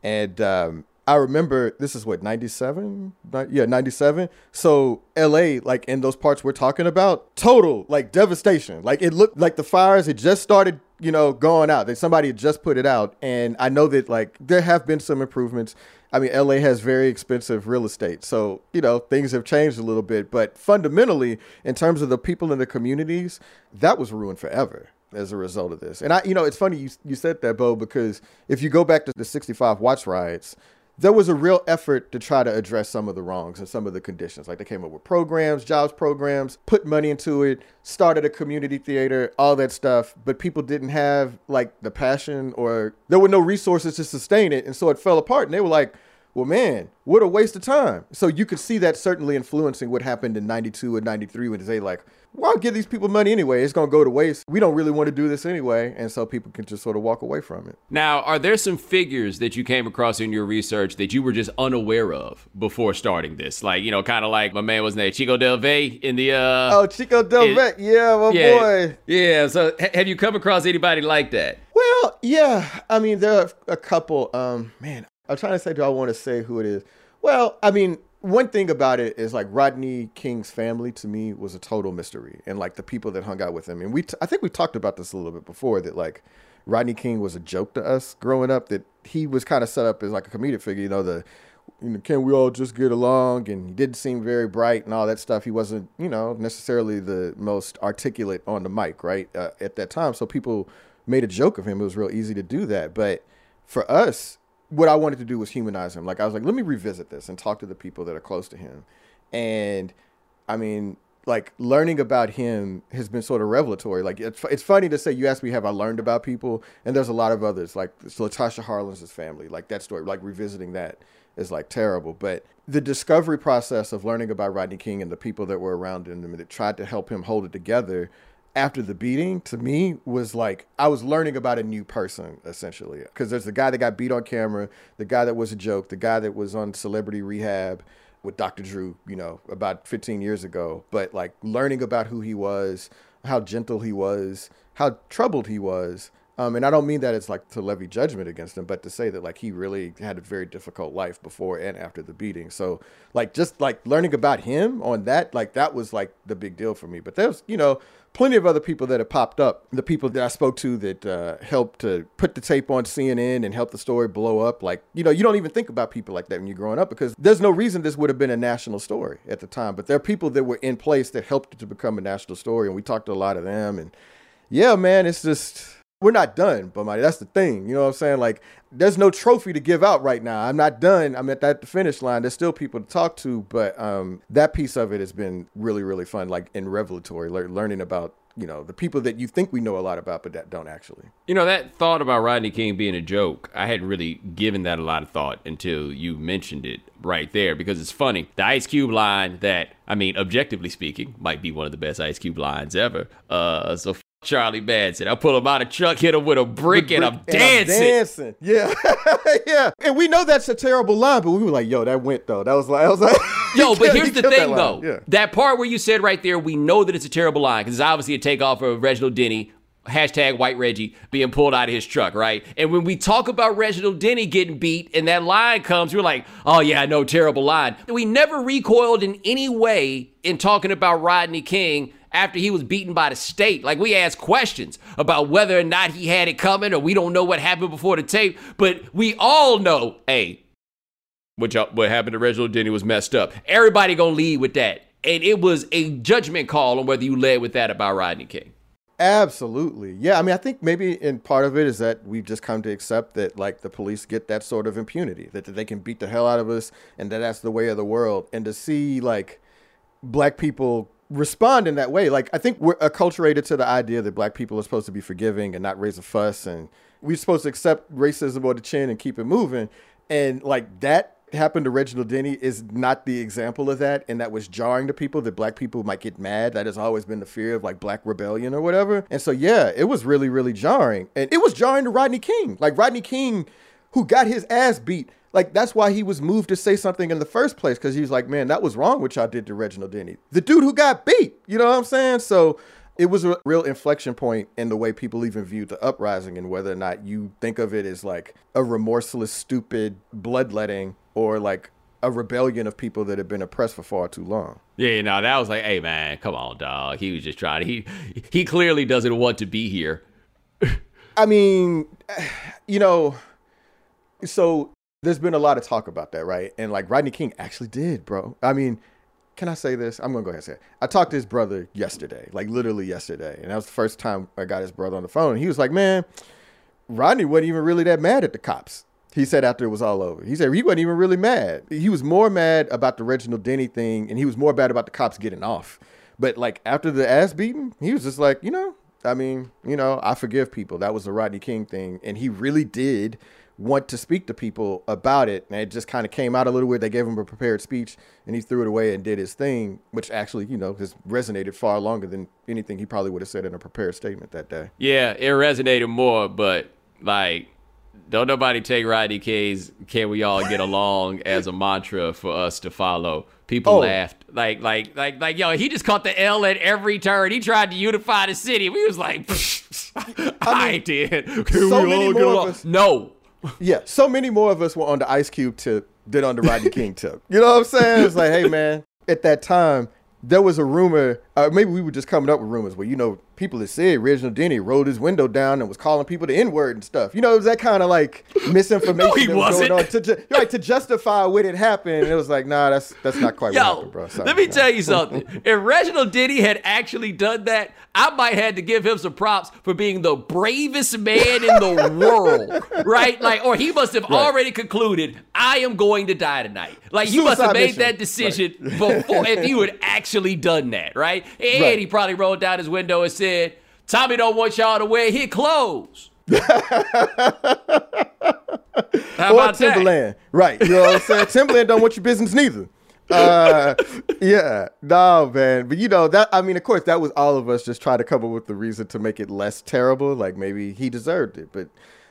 And um, I remember this is what 97 yeah 97 so LA like in those parts we're talking about total like devastation. Like it looked like the fires had just started you know going out that somebody had just put it out and I know that like there have been some improvements. I mean LA has very expensive real estate so you know things have changed a little bit but fundamentally in terms of the people in the communities that was ruined forever as a result of this. And I you know it's funny you, you said that Bo because if you go back to the 65 Watts riots there was a real effort to try to address some of the wrongs and some of the conditions. Like they came up with programs, jobs programs, put money into it, started a community theater, all that stuff. But people didn't have like the passion or there were no resources to sustain it. And so it fell apart. And they were like, well, man, what a waste of time. So you could see that certainly influencing what happened in 92 and 93 when they like, why give these people money anyway? It's going to go to waste. We don't really want to do this anyway. And so people can just sort of walk away from it. Now, are there some figures that you came across in your research that you were just unaware of before starting this? Like, you know, kind of like my man was named Chico Del Valle in the. uh Oh, Chico Del Valle. Yeah, my yeah, boy. Yeah. So have you come across anybody like that? Well, yeah. I mean, there are a couple. Um, Man, I'm trying to say, do I want to say who it is? Well, I mean, one thing about it is like Rodney King's family to me was a total mystery, and like the people that hung out with him. And we, t- I think we talked about this a little bit before that like Rodney King was a joke to us growing up. That he was kind of set up as like a comedic figure. You know, the you know, can we all just get along? And he didn't seem very bright and all that stuff. He wasn't, you know, necessarily the most articulate on the mic, right, uh, at that time. So people made a joke of him. It was real easy to do that. But for us, what I wanted to do was humanize him. Like I was like, let me revisit this and talk to the people that are close to him. And I mean, like learning about him has been sort of revelatory. Like it's it's funny to say you asked me have I learned about people, and there's a lot of others like Latasha Harlins' family, like that story, like revisiting that is like terrible. But the discovery process of learning about Rodney King and the people that were around him and that tried to help him hold it together after the beating to me was like I was learning about a new person essentially because there's the guy that got beat on camera, the guy that was a joke, the guy that was on Celebrity Rehab with Dr. Drew, you know, about 15 years ago, but like learning about who he was, how gentle he was, how troubled he was, um, and I don't mean that it's like to levy judgment against him, but to say that like he really had a very difficult life before and after the beating. So like just like learning about him on that, like that was like the big deal for me. But there's you know plenty of other people that have popped up. The people that I spoke to that uh, helped to put the tape on CNN and help the story blow up. Like you know you don't even think about people like that when you're growing up because there's no reason this would have been a national story at the time. But there are people that were in place that helped it to become a national story, and we talked to a lot of them. And yeah, man, it's just we're not done, but my that's the thing. You know what I'm saying? Like, there's no trophy to give out right now. I'm not done. I'm at that finish line. There's still people to talk to, but um, that piece of it has been really, really fun, like in revelatory, le- learning about you know the people that you think we know a lot about, but that don't actually. You know, that thought about Rodney King being a joke, I hadn't really given that a lot of thought until you mentioned it right there because it's funny. The Ice Cube line that, I mean, objectively speaking, might be one of the best Ice Cube lines ever. Uh, so Charlie Manson. I pull him out of truck, hit him with a brick, and I'm And dancing. dancing. Yeah. yeah. And we know that's a terrible line, but we were like, yo, that went though. That was like, I was like, Yo, but here's he the killed that thing, though. Yeah. That part where you said right there, we know that it's a terrible line because it's obviously a takeoff of Reginald Denny. Hashtag white Reggie being pulled out of his truck, right? And when we talk about Reginald Denny getting beat and that line comes, we're like, oh, yeah, no, terrible line. We never recoiled in any way in talking about Rodney King after he was beaten by the state. Like, we asked questions about whether or not he had it coming or we don't know what happened before the tape, but we all know, hey, what what happened to Reginald Denny was messed up. Everybody gonna lead with that, and it was a judgment call on whether you led with that about Rodney King. Absolutely. Yeah. I mean, I think maybe in part of it is that we've just come to accept that like the police get that sort of impunity, that they can beat the hell out of us and that that's the way of the world. And to see like black people respond in that way, like I think we're acculturated to the idea that black people are supposed to be forgiving and not raise a fuss. And we're supposed to accept racism on the chin and keep it moving. And like that happened to Reginald Denny is not the example of that, and that was jarring to people that black people might get mad. That has always been the fear of like black rebellion or whatever. And so yeah, it was really, really jarring. And it was jarring to Rodney King. Like Rodney King, who got his ass beat. Like that's why he was moved to say something in the first place, because he was like, Man, that was wrong what y'all did to Reginald Denny. The dude who got beat. You know what I'm saying? So it was a real inflection point in the way people even viewed the uprising and whether or not you think of it as like a remorseless, stupid bloodletting or like a rebellion of people that have been oppressed for far too long. Yeah, you know that was like, hey man, come on, dog. He was just trying. To, He he clearly doesn't want to be here. I mean, you know, so there's been a lot of talk about that, right? And like Rodney King actually did, bro. I mean, can I say this? I'm gonna go ahead and say it. I talked to his brother yesterday, like literally yesterday, and that was the first time I got his brother on the phone. He was like, "Man, Rodney wasn't even really that mad at the cops." He said after it was all over. He said he wasn't even really mad. He was more mad about the Reginald Denny thing, and he was more mad about the cops getting off. But like after the ass beating, he was just like, you know, I mean, you know, I forgive people. That was the Rodney King thing, and he really did want to speak to people about it. And it just kind of came out a little weird. They gave him a prepared speech, and he threw it away and did his thing, which actually, you know, has resonated far longer than anything he probably would have said in a prepared statement that day. Yeah, it resonated more, but like, don't nobody take Rodney King's "Can we all get along" as a mantra for us to follow. People Oh. laughed like, like, like, like, yo, he just caught the L at every turn. He tried to unify the city. We was like, I, did. Can so we many all get along? us- No. Yeah, so many more of us were on the Ice Cube tip than on the Rodney King tip. You know what I'm saying? It's like, hey man, at that time there was a rumor, uh, maybe we were just coming up with rumors where you know people that said Reginald Denny rolled his window down and was calling people the N word and stuff. You know, it was that kind of like misinformation No, he that was wasn't. going on to, ju- right, to justify what had happened. It was like, nah, that's that's not quite what Yo, happened, bro. Sorry, let me nah. tell you something. if Reginald Denny had actually done that, I might have had to give him some props for being the bravest man in the world, right? Like, or he must have already concluded, I am going to die tonight. Like, you must have made mission. that decision before if you had actually done that, right? And Right. he probably rolled down his window and said, Tommy don't want y'all to wear his clothes. How or about that? Timberland. Right. You know what I'm saying? Timberland don't want your business neither. Uh, yeah. No, man. But you know, that I mean, of course, that was all of us just trying to come up with the reason to make it less terrible. Like maybe he deserved it. But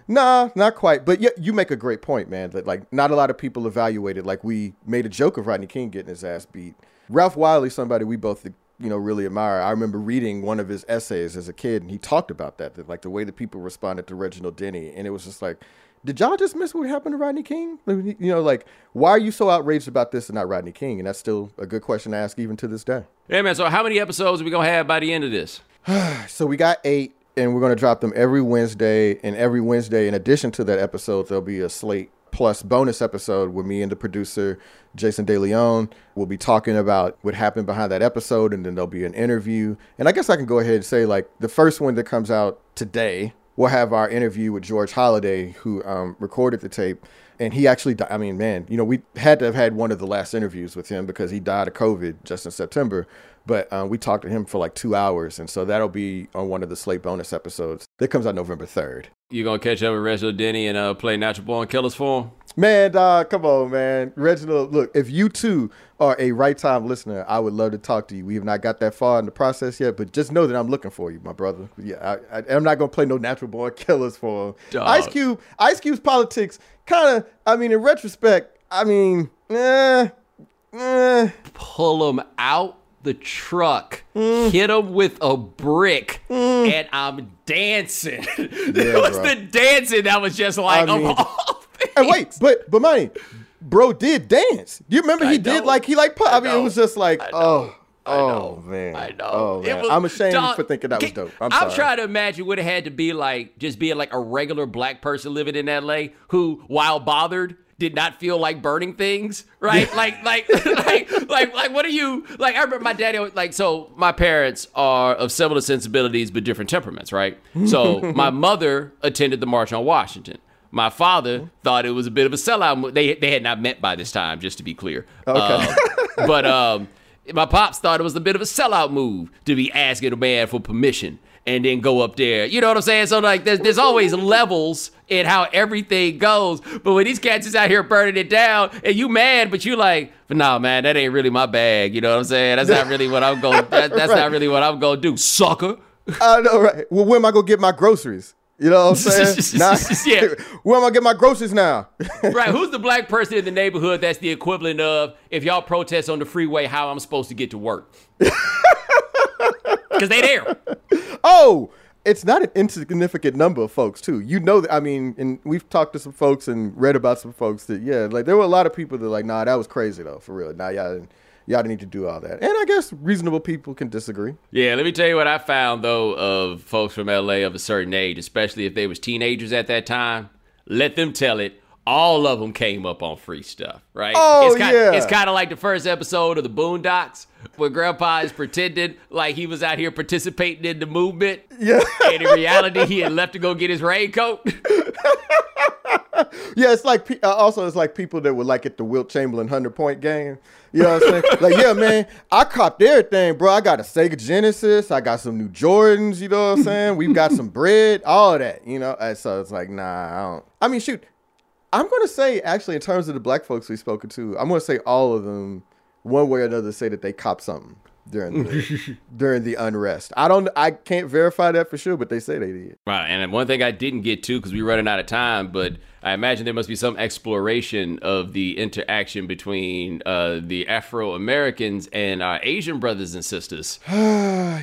nah, not quite. But yeah, you make a great point, man. That like not a lot of people evaluated. Like we made a joke of Rodney King getting his ass beat. Ralph Wiley, somebody we both you know really admire. I remember reading one of his essays as a kid, and he talked about that, that like the way that people responded to Reginald Denny, and it was just like, did y'all just miss what happened to Rodney King? You know, like why are you so outraged about this and not Rodney King? And that's still a good question to ask even to this day. Yeah, man. So, how many episodes are we to have by the end of this? So we got eight, and we're going to drop them every Wednesday. And every Wednesday, in addition to that episode, there'll be a slate plus bonus episode with me and the producer, Jason DeLeon. We'll be talking about what happened behind that episode, and then there'll be an interview. And I guess I can go ahead and say, like, the first one that comes out today, we'll have our interview with George Holliday, who um, recorded the tape. And he actually, di- I mean, man, you know, we had to have had one of the last interviews with him because he died of COVID just in September. But uh, we talked to him for like two hours, and so that'll be on one of the Slate bonus episodes that comes out November third. You gonna catch up with Reginald Denny and uh, play Natural Born Killers for him? Man, dog, come on, man. Reginald, look, if you too are a right time listener, I would love to talk to you. We have not got that far in the process yet, but just know that I'm looking for you, my brother. Yeah, I, am not gonna play no natural born killers for him. Dog. Ice Cube, Ice Cube's politics, kind of. I mean, in retrospect, I mean, eh, eh. Pull him out the truck, hit him with a brick, and I'm dancing. it was bro. the dancing that was just like, I mean- things. And wait, but but money, bro did dance. Do you remember he did like he like? I, I mean, it was just like, I know. oh, oh man, I know. Oh, man. was- I'm ashamed dog, for thinking that was dope. I'm, sorry. trying to imagine what it had to be like just being like a regular black person living in LA who, while bothered, did not feel like burning things, right? like, like, like, like, like, what are you like? I remember my daddy, like, so my parents are of similar sensibilities but different temperaments, right? So my mother attended the March on Washington. My father thought it was a bit of a sellout. They they had not met by this time, just to be clear. Okay. Um, but um, my pops thought it was a bit of a sellout move to be asking a man for permission and then go up there. You know what I'm saying? So like, there's there's always levels in how everything goes. But when these cats is out here burning it down, and you mad, but you like, but nah, man, that ain't really my bag. You know what I'm saying? That's not really what I'm going. That, that's Right. not really what I'm gonna do, sucker. I know, right? Well, where am I gonna get my groceries? You know what I'm saying? Nah, Yeah. Where am I gonna get my groceries now? right? Who's the black person in the neighborhood that's the equivalent of if y'all protest on the freeway, how I'm supposed to get to work? Because they there. oh, it's not an insignificant number of folks too. You know that I mean, and we've talked to some folks and read about some folks that yeah, like there were a lot of people that like, nah, that was crazy though, for real. Nah, y'all didn't, y'all didn't need to do all that. And I guess reasonable people can disagree. Yeah, let me tell you what I found though of folks from LA of a certain age, especially if they was teenagers at that time. Let them tell it. All of them came up on free stuff, right? Oh, it's kind, yeah. It's kind of like the first episode of the Boondocks, where Grandpa is pretending like he was out here participating in the movement, Yeah. and in reality, he had left to go get his raincoat. Yeah, it's like uh, also it's like people that were like at the Wilt Chamberlain hundred point game. You know what I'm saying? like, yeah, man, I copped everything, bro. I got a Sega Genesis. I got some new Jordans. You know what I'm saying? We've got some bread, all that. You know, and so it's like, nah, I don't. I mean, shoot, I'm gonna say actually in terms of the black folks we've spoken to, I'm gonna say all of them, one way or another, say that they copped something during the, during the unrest. I don't, I can't verify that for sure, but they say they did. Right, and one thing I didn't get to because we're running out of time, but I imagine there must be some exploration of the interaction between uh, the Afro Americans and our Asian brothers and sisters.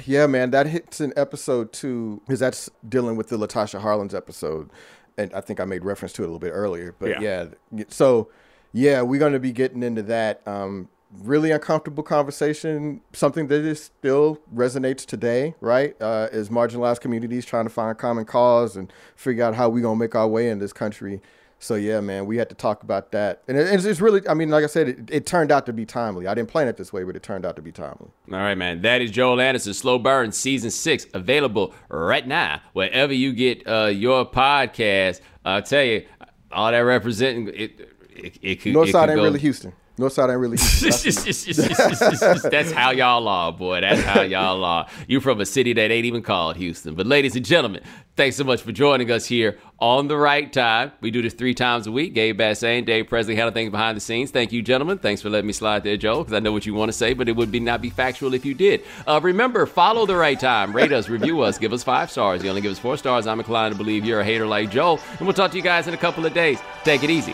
Yeah, man, that hits in episode two because that's dealing with the Latasha Harlins episode, and I think I made reference to it a little bit earlier. But yeah, Yeah. so yeah, we're going to be getting into that. Um, really uncomfortable conversation, something that is still resonates today, right? Uh, as marginalized communities trying to find common cause and figure out how we're gonna make our way in this country. So yeah, man, we had to talk about that, and it, it's, it's really, I mean, like I said, it, it turned out to be timely. I didn't plan it this way, but it turned out to be timely. All right, man. That is Joel Anderson, Slow Burn, Season 6, available right now, wherever you get uh, your podcast. I'll tell you, all that representing, it, it, it could, it Northside could ain't go- really Houston. Northside ain't really. That's- That's how y'all are, boy. That's how y'all are. You from a city that ain't even called Houston. But ladies and gentlemen, thanks so much for joining us here on the right time. We do this three times a week. Gabe Bassane, Dave Presley handle things behind the scenes. Thank you, gentlemen. Thanks for letting me slide there, Joe, because I know what you want to say, but it would be not be factual if you did. Uh, remember, follow the right time. Rate us, review us, give us five stars. You only give us four stars. I'm inclined to believe you're a hater like Joe. And we'll talk to you guys in a couple of days. Take it easy.